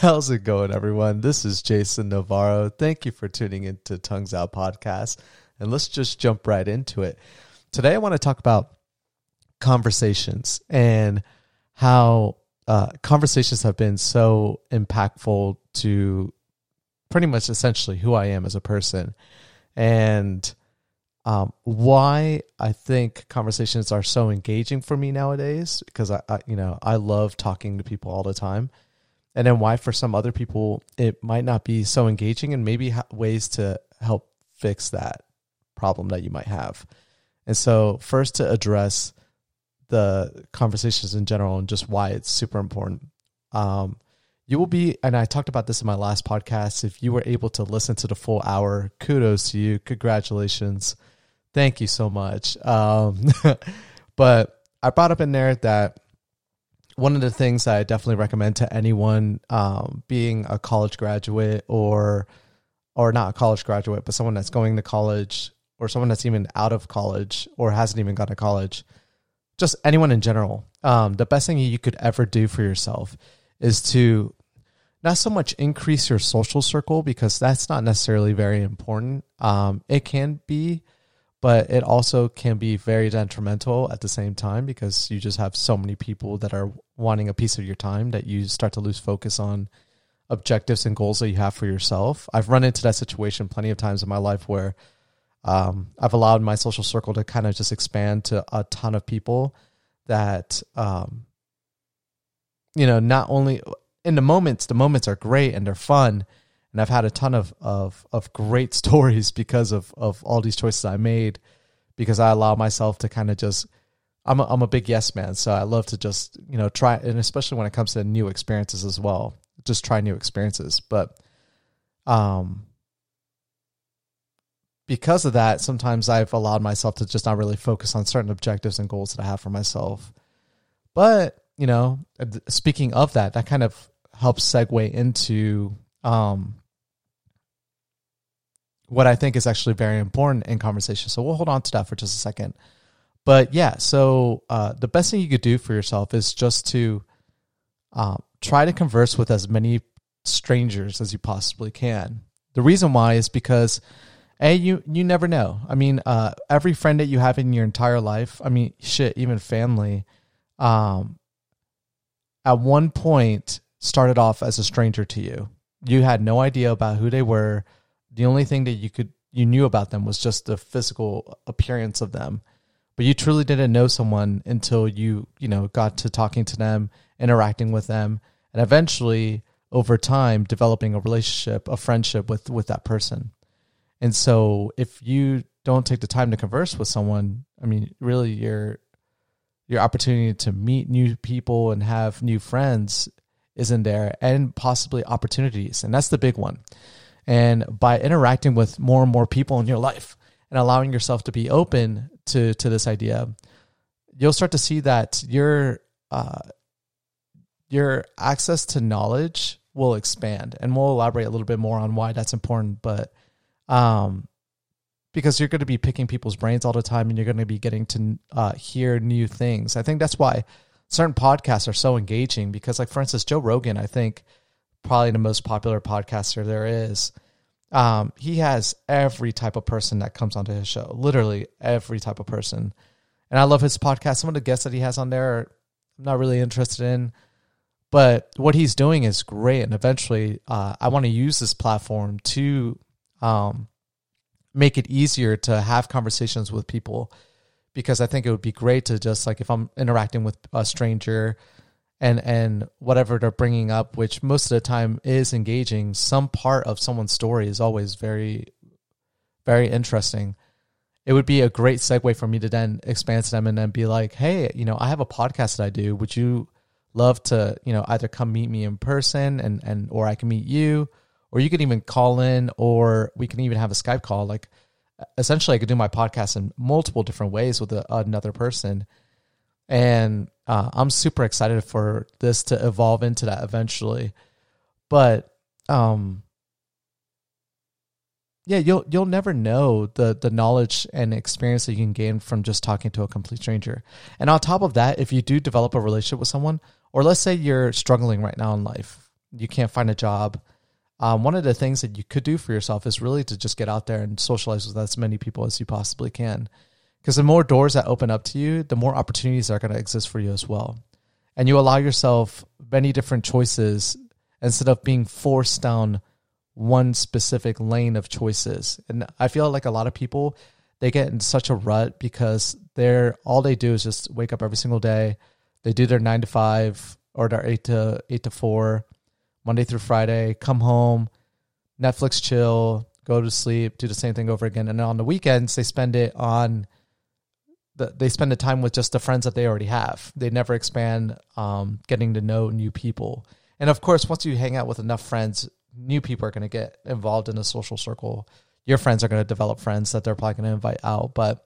How's it going, everyone? This is Jason Navarro. Thank you for tuning into Tongues Out Podcast. And let's just jump right into it. Today, I want to talk about conversations and how uh, conversations have been so impactful to pretty much essentially who I am as a person. And um, why I think conversations are so engaging for me nowadays because I, I, you know, I love talking to people all the time, and then why for some other people it might not be so engaging, and maybe ha- ways to help fix that problem that you might have. And so, first to address the conversations in general and just why it's super important. Um, you will be, and I talked about this in my last podcast. If you were able to listen to the full hour, kudos to you. Congratulations. Thank you so much. Um, but I brought up in there that one of the things I definitely recommend to anyone um, being a college graduate or or not a college graduate, but someone that's going to college or someone that's even out of college or hasn't even gone to college, just anyone in general, um, the best thing you could ever do for yourself is to not so much increase your social circle because that's not necessarily very important. Um, it can be, but it also can be very detrimental at the same time because you just have so many people that are wanting a piece of your time that you start to lose focus on objectives and goals that you have for yourself. I've run into that situation plenty of times in my life where um, I've allowed my social circle to kind of just expand to a ton of people that, um, you know, not only in the moments, the moments are great and they're fun, and I've had a ton of of of great stories because of of all these choices I made because I allow myself to kind of just I'm a, I'm a big yes man, so I love to just you know try and especially when it comes to new experiences as well, just try new experiences. But um, because of that, sometimes I've allowed myself to just not really focus on certain objectives and goals that I have for myself. But you know, speaking of that, that kind of helps segue into um, what I think is actually very important in conversation. So we'll hold on to that for just a second. But yeah, so uh, the best thing you could do for yourself is just to uh, try to converse with as many strangers as you possibly can. The reason why is because a you you never know. I mean, uh, every friend that you have in your entire life, I mean, shit, even family, um, at one point started off as a stranger to you. You had no idea about who they were the only thing that you could you knew about them was just the physical appearance of them but you truly didn't know someone until you you know got to talking to them interacting with them and eventually over time developing a relationship a friendship with with that person. And so if you don't take the time to converse with someone i mean really your your opportunity to meet new people and have new friends isn't there and possibly opportunities and that's the big one. And by interacting with more and more people in your life and allowing yourself to be open to, to this idea, you'll start to see that your, uh, your access to knowledge will expand. And we'll elaborate a little bit more on why that's important. But, um, because you're going to be picking people's brains all the time and you're going to be getting to uh, hear new things. I think that's why certain podcasts are so engaging because, like, for instance, Joe Rogan, I think – probably the most popular podcaster there is. Um, he has every type of person that comes onto his show, literally every type of person. And I love his podcast. Some of the guests that he has on there, I'm not really interested in, but what he's doing is great. And eventually, uh, I want to use this platform to um, make it easier to have conversations with people because I think it would be great to just like if I'm interacting with a stranger and and whatever they're bringing up which most of the time is engaging some part of someone's story is always very very interesting. It would be a great segue for me to then expand to them and then be like hey you know i have a podcast that i do. Would you love to you know either come meet me in person and and or i can meet you? Or you can even call in or we can even have a skype call. Like essentially i could do my podcast in multiple different ways with a, another person and uh, I'm super excited for this to evolve into that eventually. But um, yeah, you'll you'll never know the the knowledge and experience that you can gain from just talking to a complete stranger. And on top of that, if you do develop a relationship with someone, or let's say you're struggling right now in life, you can't find a job, um, one of the things that you could do for yourself is really to just get out there and socialize with as many people as you possibly can. Because the more doors that open up to you, the more opportunities are going to exist for you as well. And you allow yourself many different choices instead of being forced down one specific lane of choices. And I feel like a lot of people they get in such a rut because they're all they do is just wake up every single day. They do their nine to five or their eight to eight to four, Monday through Friday, come home, Netflix chill, go to sleep, do the same thing over again. And on the weekends they spend it on the, they spend the time with just the friends that they already have. They never expand um, getting to know new people. And of course, once you hang out with enough friends, new people are going to get involved in a social circle your friends are going to develop friends that they're probably going to invite out. But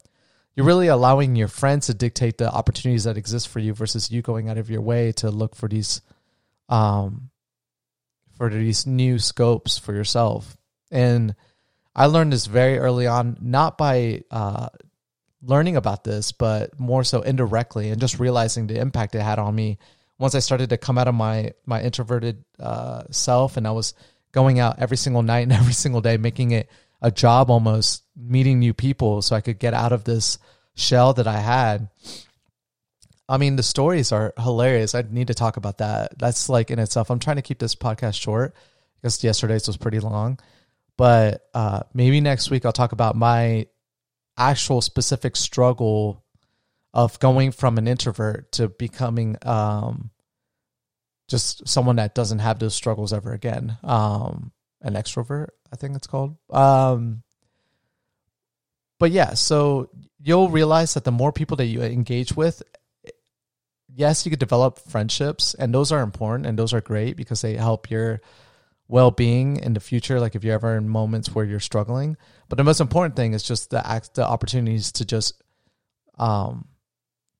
you're really allowing your friends to dictate the opportunities that exist for you versus you going out of your way to look for these um for these new scopes for yourself. And I learned this very early on, not by uh, learning about this, but more so indirectly and just realizing the impact it had on me once I started to come out of my my introverted uh, self and I was going out every single night and every single day, making it a job almost meeting new people so I could get out of this shell that I had. I mean, the stories are hilarious. I need to talk about that. That's like in itself. I'm trying to keep this podcast short because yesterday's was pretty long. But uh, maybe next week I'll talk about my actual specific struggle of going from an introvert to becoming um, just someone that doesn't have those struggles ever again. Um, an extrovert, I think it's called. Um, but yeah, so you'll realize that the more people that you engage with, yes, you could develop friendships, and those are important and those are great because they help your well being in the future. Like if you're ever in moments where you're struggling, but the most important thing is just the act, the opportunities to just um,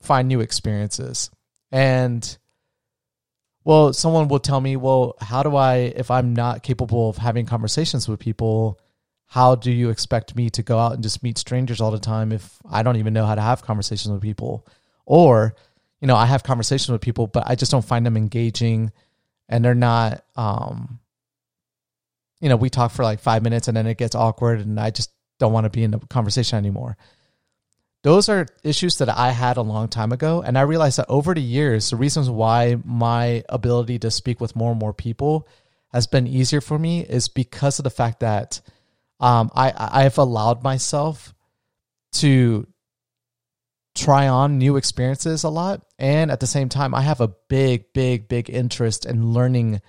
find new experiences and well, someone will tell me, well, how do I, if I'm not capable of having conversations with people, how do you expect me to go out and just meet strangers all the time if I don't even know how to have conversations with people? Or, you know, I have conversations with people, but I just don't find them engaging and they're not, um, you know, we talk for like five minutes and then it gets awkward and I just don't want to be in the conversation anymore those are issues that I had a long time ago. And I realized that over the years, the reasons why my ability to speak with more and more people has been easier for me is because of the fact that um, I, I've allowed myself to try on new experiences a lot. And at the same time, I have a big, big, big interest in learning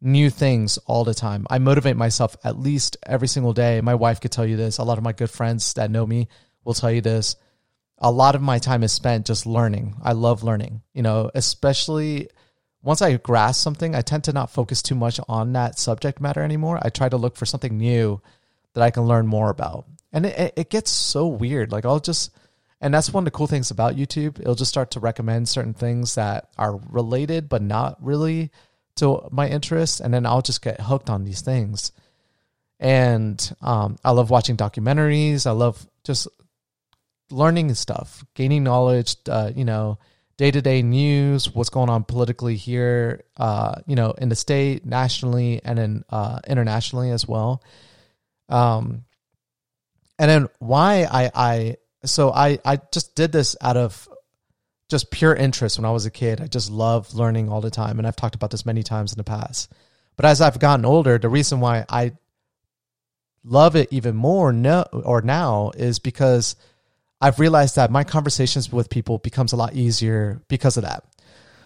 new things all the time. I motivate myself at least every single day. My wife could tell you this. A lot of my good friends that know me will tell you this a lot of my time is spent just learning. I love learning, you know, especially once I grasp something, I tend to not focus too much on that subject matter anymore. I try to look for something new that I can learn more about. And it, it gets so weird. Like I'll just, and that's one of the cool things about YouTube. It'll just start to recommend certain things that are related, but not really to my interests. And then I'll just get hooked on these things. And um, I love watching documentaries. I love just learning stuff, gaining knowledge, uh, you know, day to day news, what's going on politically here, uh, you know, in the state, nationally, and then uh, internationally as well. Um, and then why I, I, so I, I just did this out of just pure interest when I was a kid. I just love learning all the time. And I've talked about this many times in the past. But as I've gotten older, the reason why I love it even more no, or now is because I've realized that my conversations with people becomes a lot easier because of that.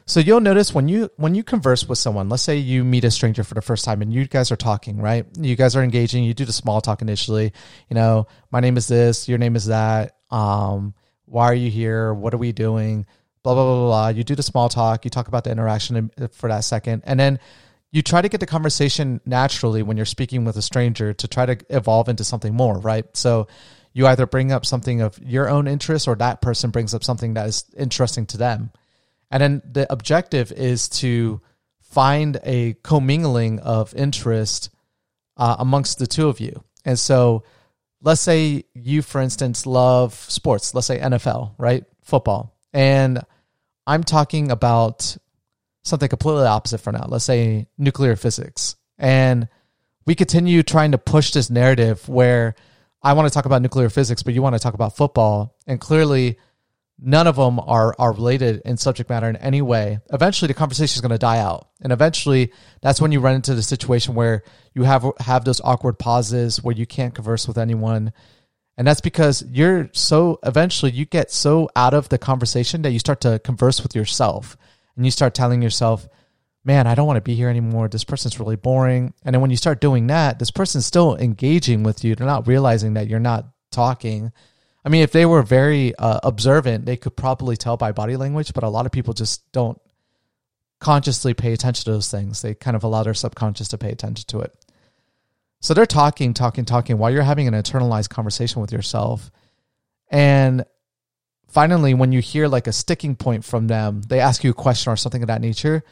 So you'll notice when you when you converse with someone, let's say you meet a stranger for the first time and you guys are talking, right? You guys are engaging, you do the small talk initially, you know, my name is this, your name is that, um, why are you here? What are we doing? Blah blah blah blah. blah. You do the small talk, you talk about the interaction for that second, and then you try to get the conversation naturally when you're speaking with a stranger to try to evolve into something more, right? So you either bring up something of your own interest or that person brings up something that is interesting to them. And then the objective is to find a commingling of interest uh, amongst the two of you. And so let's say you, for instance, love sports, let's say NFL, right? Football. And I'm talking about something completely opposite for now. Let's say nuclear physics. And we continue trying to push this narrative where I want to talk about nuclear physics, but you want to talk about football. And clearly, none of them are, are related in subject matter in any way. Eventually, the conversation is going to die out. And eventually, that's when you run into the situation where you have, have those awkward pauses where you can't converse with anyone. And that's because you're so, eventually, you get so out of the conversation that you start to converse with yourself and you start telling yourself, man, I don't want to be here anymore. This person's really boring. And then when you start doing that, this person's still engaging with you. They're not realizing that you're not talking. I mean, if they were very uh, observant, they could probably tell by body language, but a lot of people just don't consciously pay attention to those things. They kind of allow their subconscious to pay attention to it. So they're talking, talking, talking while you're having an internalized conversation with yourself. And finally, when you hear like a sticking point from them, they ask you a question or something of that nature,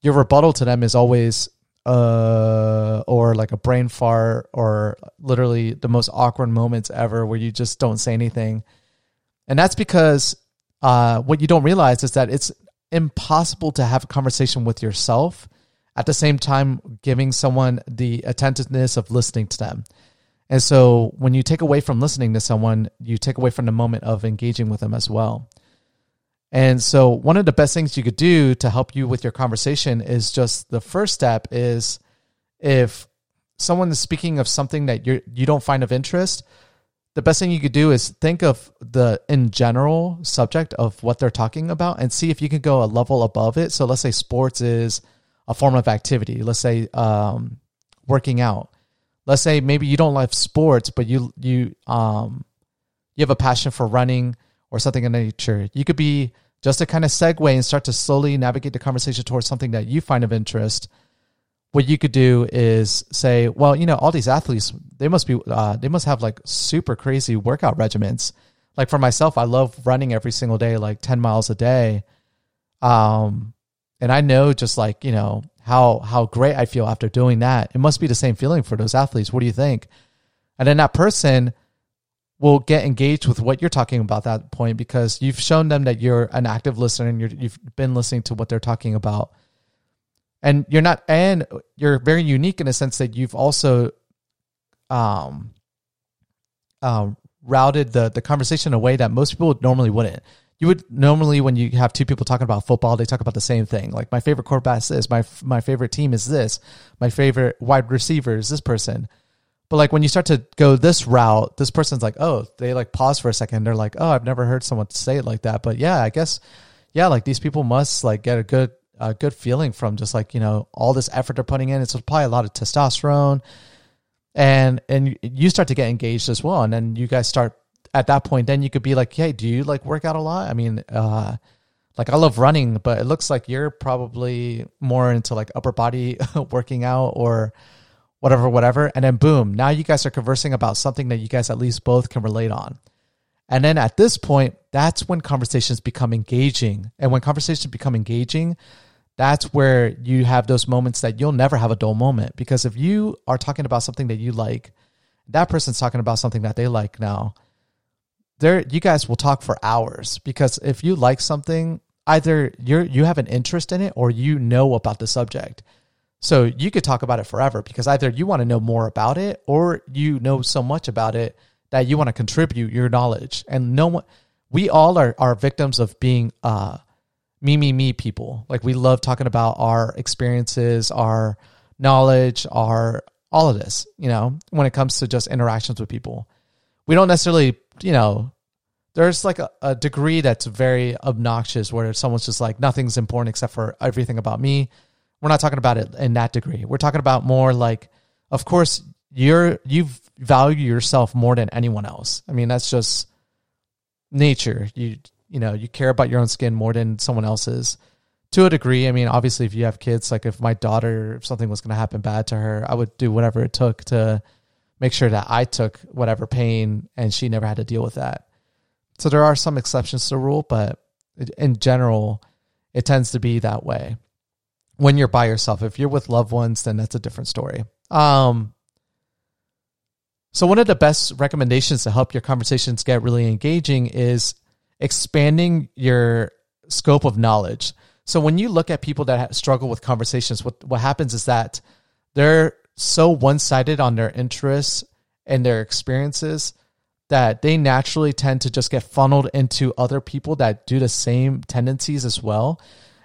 your rebuttal to them is always uh or like a brain fart or literally the most awkward moments ever where you just don't say anything. And that's because uh what you don't realize is that it's impossible to have a conversation with yourself at the same time giving someone the attentiveness of listening to them. And so when you take away from listening to someone, you take away from the moment of engaging with them as well. And so one of the best things you could do to help you with your conversation is just the first step is if someone is speaking of something that you you don't find of interest, the best thing you could do is think of the in general subject of what they're talking about and see if you can go a level above it. So let's say sports is a form of activity. Let's say um, working out let's say maybe you don't like sports, but you you um you have a passion for running or something in nature. You could be just to kind of segue and start to slowly navigate the conversation towards something that you find of interest. What you could do is say, well, you know, all these athletes, they must be, uh, they must have like super crazy workout regimens. Like for myself, I love running every single day, like 10 miles a day. Um, and I know just like, you know, how how great I feel after doing that. It must be the same feeling for those athletes. What do you think? And then that person will get engaged with what you're talking about that point because you've shown them that you're an active listener and you have been listening to what they're talking about. And you're not, and you're very unique in a sense that you've also, um, um, routed the the conversation in a way that most people normally wouldn't you would normally when you have two people talking about football, they talk about the same thing. Like my favorite quarterback is this, my my favorite team is this, my favorite wide receiver is this person. But like when you start to go this route, this person's like, oh, they like pause for a second. They're like, oh, I've never heard someone say it like that. But yeah, I guess, yeah, like these people must like get a good a good feeling from just like you know all this effort they're putting in. It's probably a lot of testosterone, and and you start to get engaged as well. And then you guys start at that point, then you could be like, hey, do you like work out a lot? I mean, uh, like I love running, but it looks like you're probably more into like upper body working out or whatever, whatever. And then boom, now you guys are conversing about something that you guys at least both can relate on. And then at this point, that's when conversations become engaging. And when conversations become engaging, that's where you have those moments that you'll never have a dull moment. Because if you are talking about something that you like, that person's talking about something that they like now there you guys will talk for hours because if you like something either you're you have an interest in it or you know about the subject so you could talk about it forever because either you want to know more about it or you know so much about it that you want to contribute your knowledge. And no one we all are, are victims of being uh me me me people. Like we love talking about our experiences our knowledge our all of this you know when it comes to just interactions with people. We don't necessarily, you know, there's like a, a degree that's very obnoxious where someone's just like, nothing's important except for everything about me. We're not talking about it in that degree. We're talking about more like, of course, you're, you value yourself more than anyone else. I mean, that's just nature. You, you know, you care about your own skin more than someone else's to a degree. I mean, obviously, if you have kids, like if my daughter, if something was going to happen bad to her, I would do whatever it took to make sure that I took whatever pain and she never had to deal with that. So there are some exceptions to the rule, but in general, it tends to be that way. When you're by yourself, if you're with loved ones, then that's a different story. Um, so one of the best recommendations to help your conversations get really engaging is expanding your scope of knowledge. So when you look at people that struggle with conversations, what what happens is that they're so one sided on their interests and their experiences that they naturally tend to just get funneled into other people that do the same tendencies as well.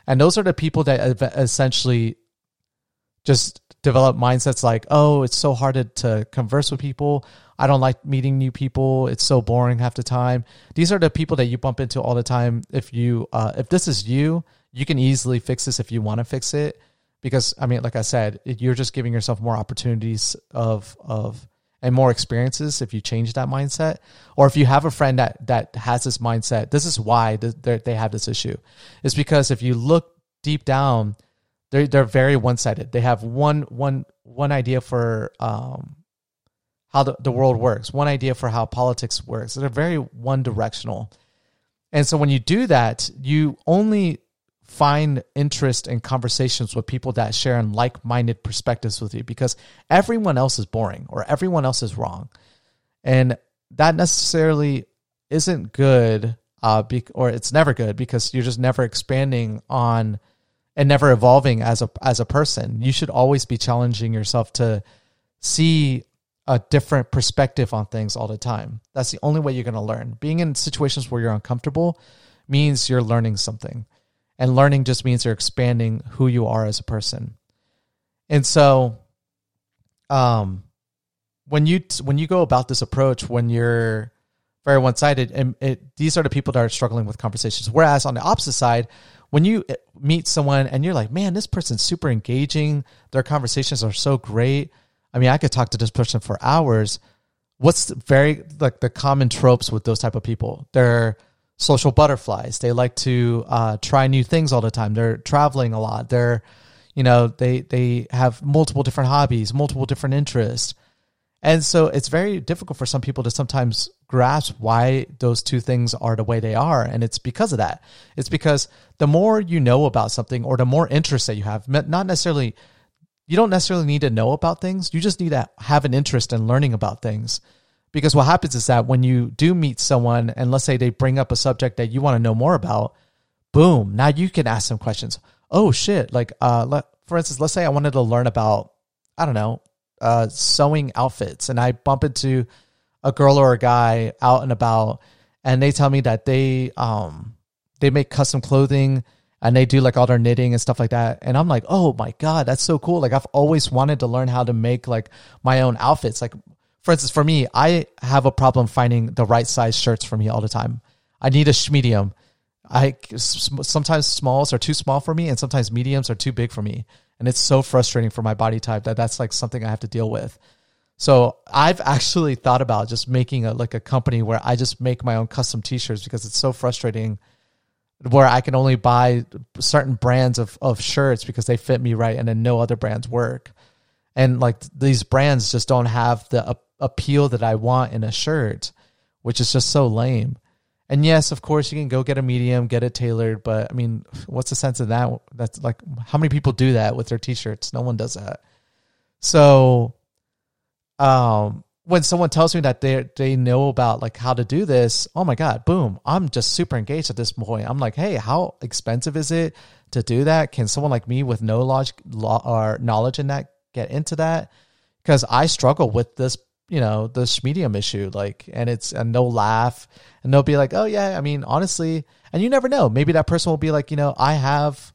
And those are the people that essentially just develop mindsets like, oh, it's so hard to, to converse with people. I don't like meeting new people. It's so boring half the time. These are the people that you bump into all the time. If you, uh, if this is you, you can easily fix this if you want to fix it. Because I mean, like I said, you're just giving yourself more opportunities of of and more experiences if you change that mindset. Or if you have a friend that that has this mindset this is why they have this issue. Is because if you look deep down they're they're very one-sided. They have one one one idea for um how the, the world works one idea for how politics works. They're very one directional and so when you do that you only find interest in conversations with people that share in like-minded perspectives with you because everyone else is boring or everyone else is wrong. And that necessarily isn't good uh, be- or it's never good because you're just never expanding on and never evolving as a as a person. You should always be challenging yourself to see a different perspective on things all the time. That's the only way you're going to learn. Being in situations where you're uncomfortable means you're learning something and learning just means you're expanding who you are as a person. And so um when you when you go about this approach when you're very one-sided and it, these are the people that are struggling with conversations. Whereas on the opposite side when you eh, meet someone and you're like man this person's super engaging. Their conversations are so great. I mean i could talk to this person for hours. What's very like the common tropes with those type of people? They're social butterflies. They like to uh, try new things all the time. They're traveling a lot. They're, you know, they they have multiple different hobbies, multiple different interests, and so it's very difficult for some people to sometimes grasp why those two things are the way they are, and it's because of that. It's because the more you know about something, or the more interest that you have, not necessarily. You don't necessarily need to know about things. You just need to have an interest in learning about things because what happens is that when you do meet someone and let's say they bring up a subject that you want to know more about, boom, now you can ask them questions. Oh shit, like uh let, for instance, let's say I wanted to learn about I don't know, uh sewing outfits and I bump into a girl or a guy out and about and they tell me that they um they make custom clothing and they do like all their knitting and stuff like that. And I'm like, oh my God, that's so cool. Like I've always wanted to learn how to make like my own outfits. Like for instance, for me, I have a problem finding the right size shirts for me all the time. I need a medium. I sometimes smalls are too small for me, and sometimes mediums are too big for me, and it's so frustrating for my body type that that's like something I have to deal with. So I've actually thought about just making a like a company where I just make my own custom T-shirts because it's so frustrating. Where I can only buy certain brands of of shirts because they fit me right, and then no other brands work and like these brands just don't have the appeal that I want in a shirt, which is just so lame. And yes, of course, you can go get a medium, get it tailored, but I mean, what's the sense of that? That's like how many people do that with their t-shirts? No one does that. So, um, when someone tells me that they they know about like how to do this, oh my god, boom! I'm just super engaged at this point. I'm like, hey, how expensive is it to do that? Can someone like me with no knowledge or knowledge in that get into that? Because I struggle with this you know this medium issue like and it's and they'll laugh and they'll be like oh yeah i mean honestly and you never know. Maybe that person will be like you know i have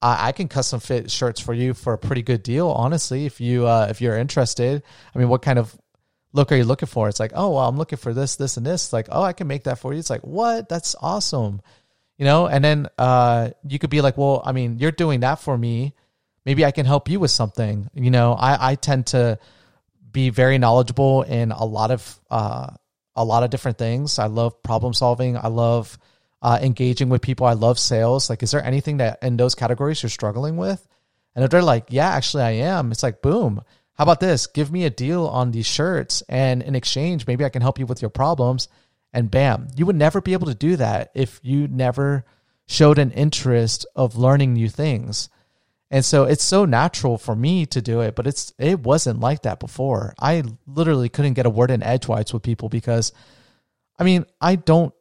i, I can custom fit shirts for you for a pretty good deal honestly if you uh if you're interested. I mean what kind of look are you looking for? It's like oh well i'm looking for this this and this. Like oh i can make that for you. It's like what? That's awesome. You know and then uh you could be like well i mean you're doing that for me. Maybe i can help you with something. You know i i tend to be very knowledgeable in a lot of uh, a lot of different things. I love problem solving. I love uh, engaging with people. I love sales. Like, is there anything that in those categories you're struggling with? And if they're like, yeah, actually I am, it's like, boom. How about this? Give me a deal on these shirts, and in exchange, maybe I can help you with your problems. And bam, you would never be able to do that if you never showed an interest of learning new things. And so it's so natural for me to do it, but it's it wasn't like that before. I literally couldn't get a word in edgewise with people because I mean, I don't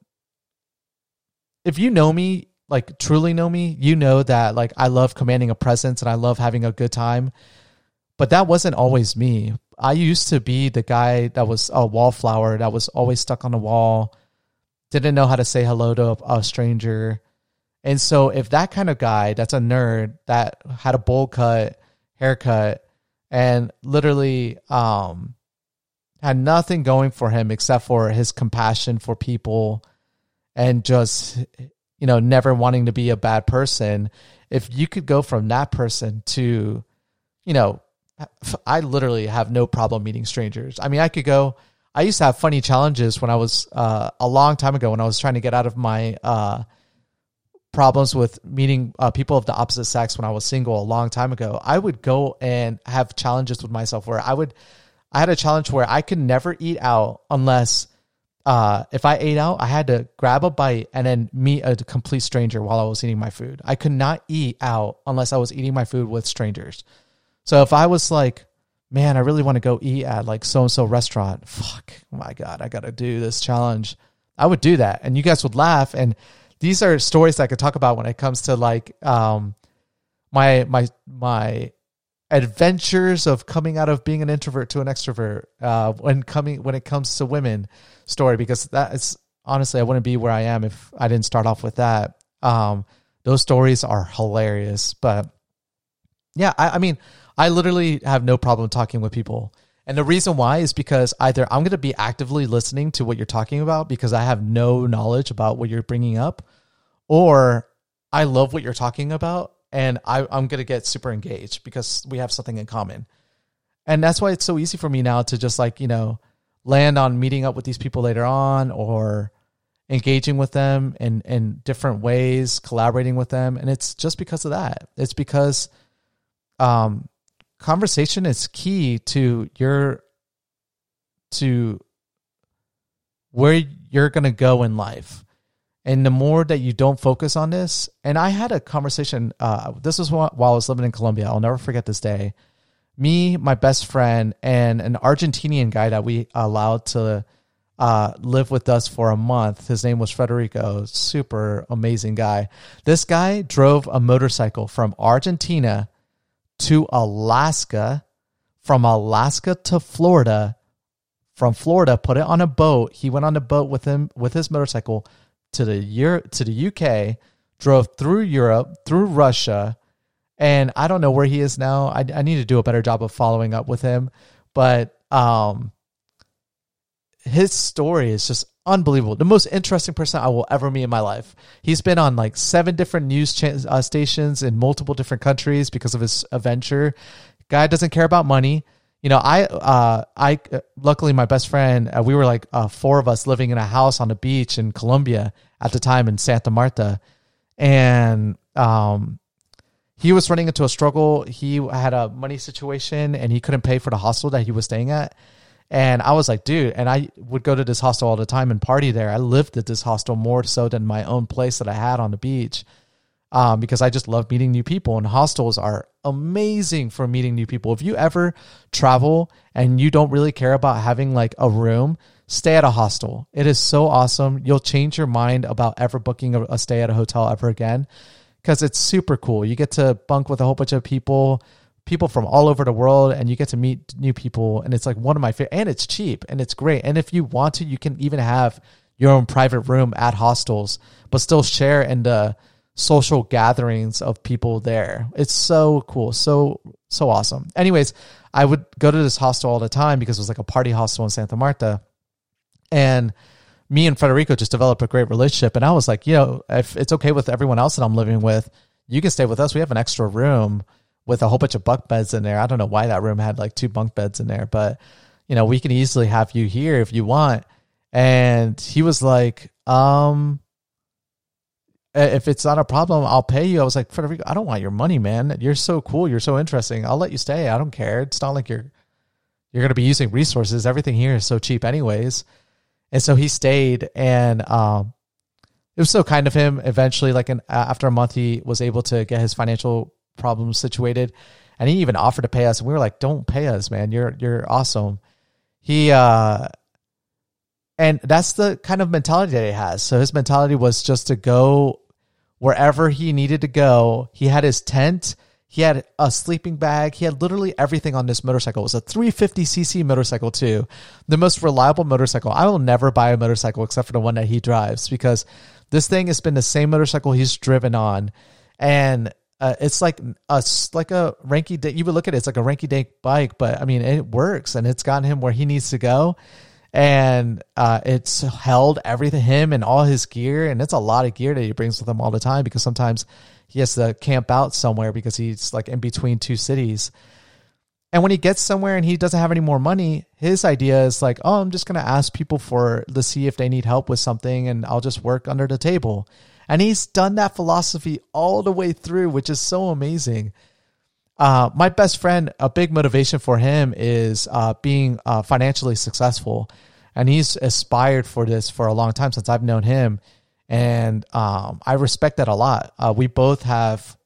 if you know me, like truly know me, you know that like I love commanding a presence and I love having a good time. But that wasn't always me. I used to be the guy that was a wallflower that was always stuck on the wall, didn't know how to say hello to a, a stranger. And so if that kind of guy that's a nerd that had a bowl cut, haircut, and literally um had nothing going for him except for his compassion for people and just you know never wanting to be a bad person if you could go from that person to you know i literally have no problem meeting strangers. I mean i could go i used to have funny challenges when i was uh, a long time ago when i was trying to get out of my uh, problems with meeting uh, people of the opposite sex when i was single a long time ago i would go and have challenges with myself where i would I had a challenge where I could never eat out unless uh, if I ate out, I had to grab a bite and then meet a complete stranger while I was eating my food. I could not eat out unless I was eating my food with strangers. So if I was like, man, I really want to go eat at like so and so restaurant, fuck, oh my God, I got to do this challenge. I would do that. And you guys would laugh. And these are stories I could talk about when it comes to like um, my, my, my adventures of coming out of being an introvert to an extrovert uh, when coming when it comes to women story because that is honestly I wouldn't be where I am if I didn't start off with that. Um, those stories are hilarious, but yeah, I, I mean, I literally have no problem talking with people. And the reason why is because either I'm going to be actively listening to what you're talking about because I have no knowledge about what you're bringing up, or I love what you're talking about and I, I'm going to get super engaged because we have something in common. And that's why it's so easy for me now to just like, you know, land on meeting up with these people later on or engaging with them in, in different ways, collaborating with them. And it's just because of that. It's because um, conversation is key to your, to where you're going to go in life. And the more that you don't focus on this, and I had a conversation. Uh, this was while I was living in Colombia. I'll never forget this day. Me, my best friend, and an Argentinian guy that we allowed to uh, live with us for a month. His name was Federico. Super amazing guy. This guy drove a motorcycle from Argentina to Alaska, from Alaska to Florida, from Florida, put it on a boat. He went on a boat with him with his motorcycle to the Euro- to the UK, drove through Europe, through Russia, and I don't know where he is now. I, I need to do a better job of following up with him, but um, his story is just unbelievable. The most interesting person I will ever meet in my life. He's been on like seven different news uh, stations in multiple different countries because of his adventure. Guy doesn't care about money you know, I, uh, I, uh, luckily my best friend, uh, we were like uh, four of us living in a house on the beach in Colombia at the time in Santa Marta. And, um, he was running into a struggle. He had a money situation and he couldn't pay for the hostel that he was staying at. And I was like, dude, and I would go to this hostel all the time and party there. I lived at this hostel more so than my own place that I had on the beach um, because I just love meeting new people. And hostels are amazing for meeting new people. If you ever travel and you don't really care about having like a room, stay at a hostel. It is so awesome. You'll change your mind about ever booking a, a stay at a hotel ever again because it's super cool. You get to bunk with a whole bunch of people, people from all over the world, and you get to meet new people. And it's like one of my favorite, and it's cheap and it's great. And if you want to, you can even have your own private room at hostels, but still share in the social gatherings of people there. It's so cool, so so awesome. Anyways, I would go to this hostel all the time because it was like a party hostel in Santa Marta, and me and Federico just developed a great relationship. And I was like, you know, if it's okay with everyone else that I'm living with, you can stay with us. We have an extra room with a whole bunch of bunk beds in there. I don't know why that room had like two bunk beds in there, but you know, we can easily have you here if you want. And he was like, um, if it's not a problem, I'll pay you. I was like, Federico, I don't want your money, man. You're so cool. You're so interesting. I'll let you stay. I don't care. It's not like you're you're to be using resources. Everything here is so cheap, anyways. And so he stayed, and um, it was so kind of him. Eventually, like an, after a month, he was able to get his financial problems situated, and he even offered to pay us. And we were like, "Don't pay us, man. You're you're awesome." He uh, and that's the kind of mentality that he has. So his mentality was just to go wherever he needed to go. He had his tent. He had a sleeping bag. He had literally everything on this motorcycle. It was a 350cc motorcycle too. The most reliable motorcycle. I will never buy a motorcycle except for the one that he drives because this thing has been the same motorcycle he's driven on. And uh, it's like a like a ranky day. You would look at it, it's like a ranky day bike, but I mean, it works and it's gotten him where he needs to go. And uh, it's held everything, him and all his gear. And it's a lot of gear that he brings with him all the time because sometimes he has to camp out somewhere because he's like in between two cities. And when he gets somewhere and he doesn't have any more money, his idea is like, oh, I'm just going to ask people for to see if they need help with something and I'll just work under the table. And he's done that philosophy all the way through, which is so amazing. Uh, my best friend, a big motivation for him is uh, being uh, financially successful. And he's aspired for this for a long time since I've known him and um, I respect that a lot. Uh, we both have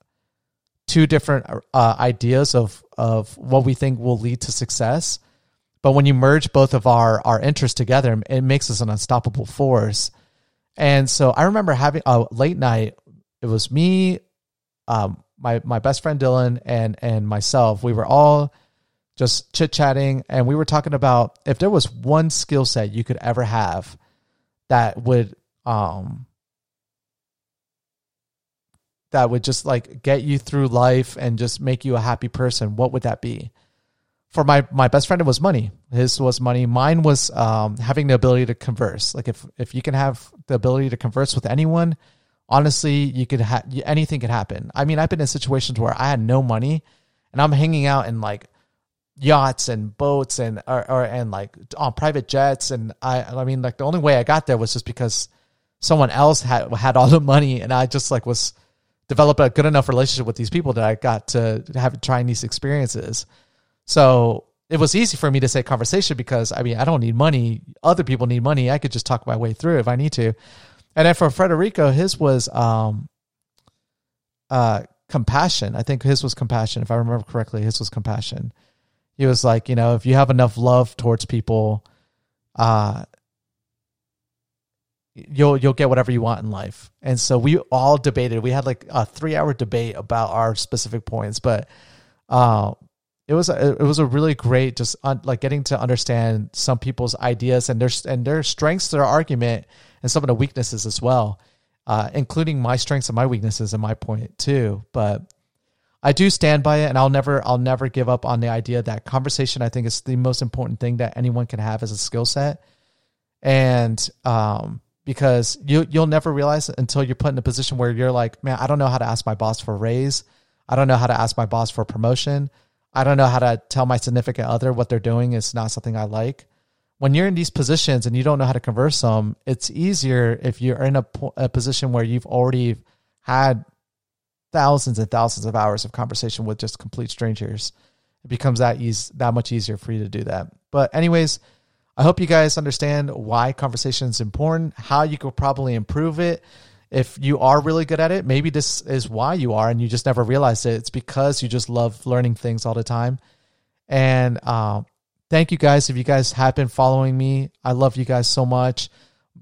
two different uh, ideas of of what we think will lead to success, but when you merge both of our our interests together, it makes us an unstoppable force. And so I remember having a late night. It was me, um, my my best friend Dylan, and and myself. We were all just chit chatting, and we were talking about if there was one skill set you could ever have that would um that would just like get you through life and just make you a happy person, what would that be? For my my best friend, it was money. His was money. Mine was um, having the ability to converse. Like if if you can have the ability to converse with anyone, honestly, you could have anything could happen. I mean, I've been in situations where I had no money, and I'm hanging out in like yachts and boats and or, or and like on private jets, and I I mean like the only way I got there was just because someone else had had all the money, and I just like was develop a good enough relationship with these people that I got to have trying these experiences. So it was easy for me to say conversation because I mean I don't need money. Other people need money. I could just talk my way through if I need to. And then for Frederico, his was um uh compassion. I think his was compassion. If I remember correctly, his was compassion. He was like, you know, if you have enough love towards people, uh, you'll you'll get whatever you want in life. And so we all debated. We had like a three hour debate about our specific points, but uh, it was a, it was a really great just un, like getting to understand some people's ideas and their and their strengths, their argument, and some of the weaknesses as well, uh, including my strengths and my weaknesses and my point too. But I do stand by it, and I'll never I'll never give up on the idea that conversation. I think is the most important thing that anyone can have as a skill set, and um, because you you'll never realize until you're put in a position where you're like, man, I don't know how to ask my boss for a raise. I don't know how to ask my boss for a promotion. I don't know how to tell my significant other what they're doing is not something I like. When you're in these positions and you don't know how to converse them, it's easier if you're in a, a position where you've already had thousands and thousands of hours of conversation with just complete strangers. It becomes that easy, that much easier for you to do that. But anyways, I hope you guys understand why conversation is important, how you could probably improve it. If you are really good at it, maybe this is why you are and you just never realized it. It's because you just love learning things all the time. And um, thank you guys. If you guys have been following me, I love you guys so much.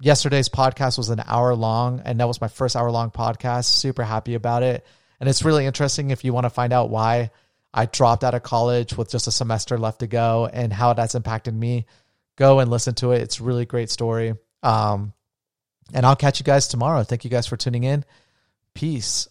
Yesterday's podcast was an hour long, and that was my first hour long podcast. Super happy about it. And it's really interesting if you want to find out why I dropped out of college with just a semester left to go and how that's impacted me go and listen to it. It's a really great story. Um, and I'll catch you guys tomorrow. Thank you guys for tuning in. Peace.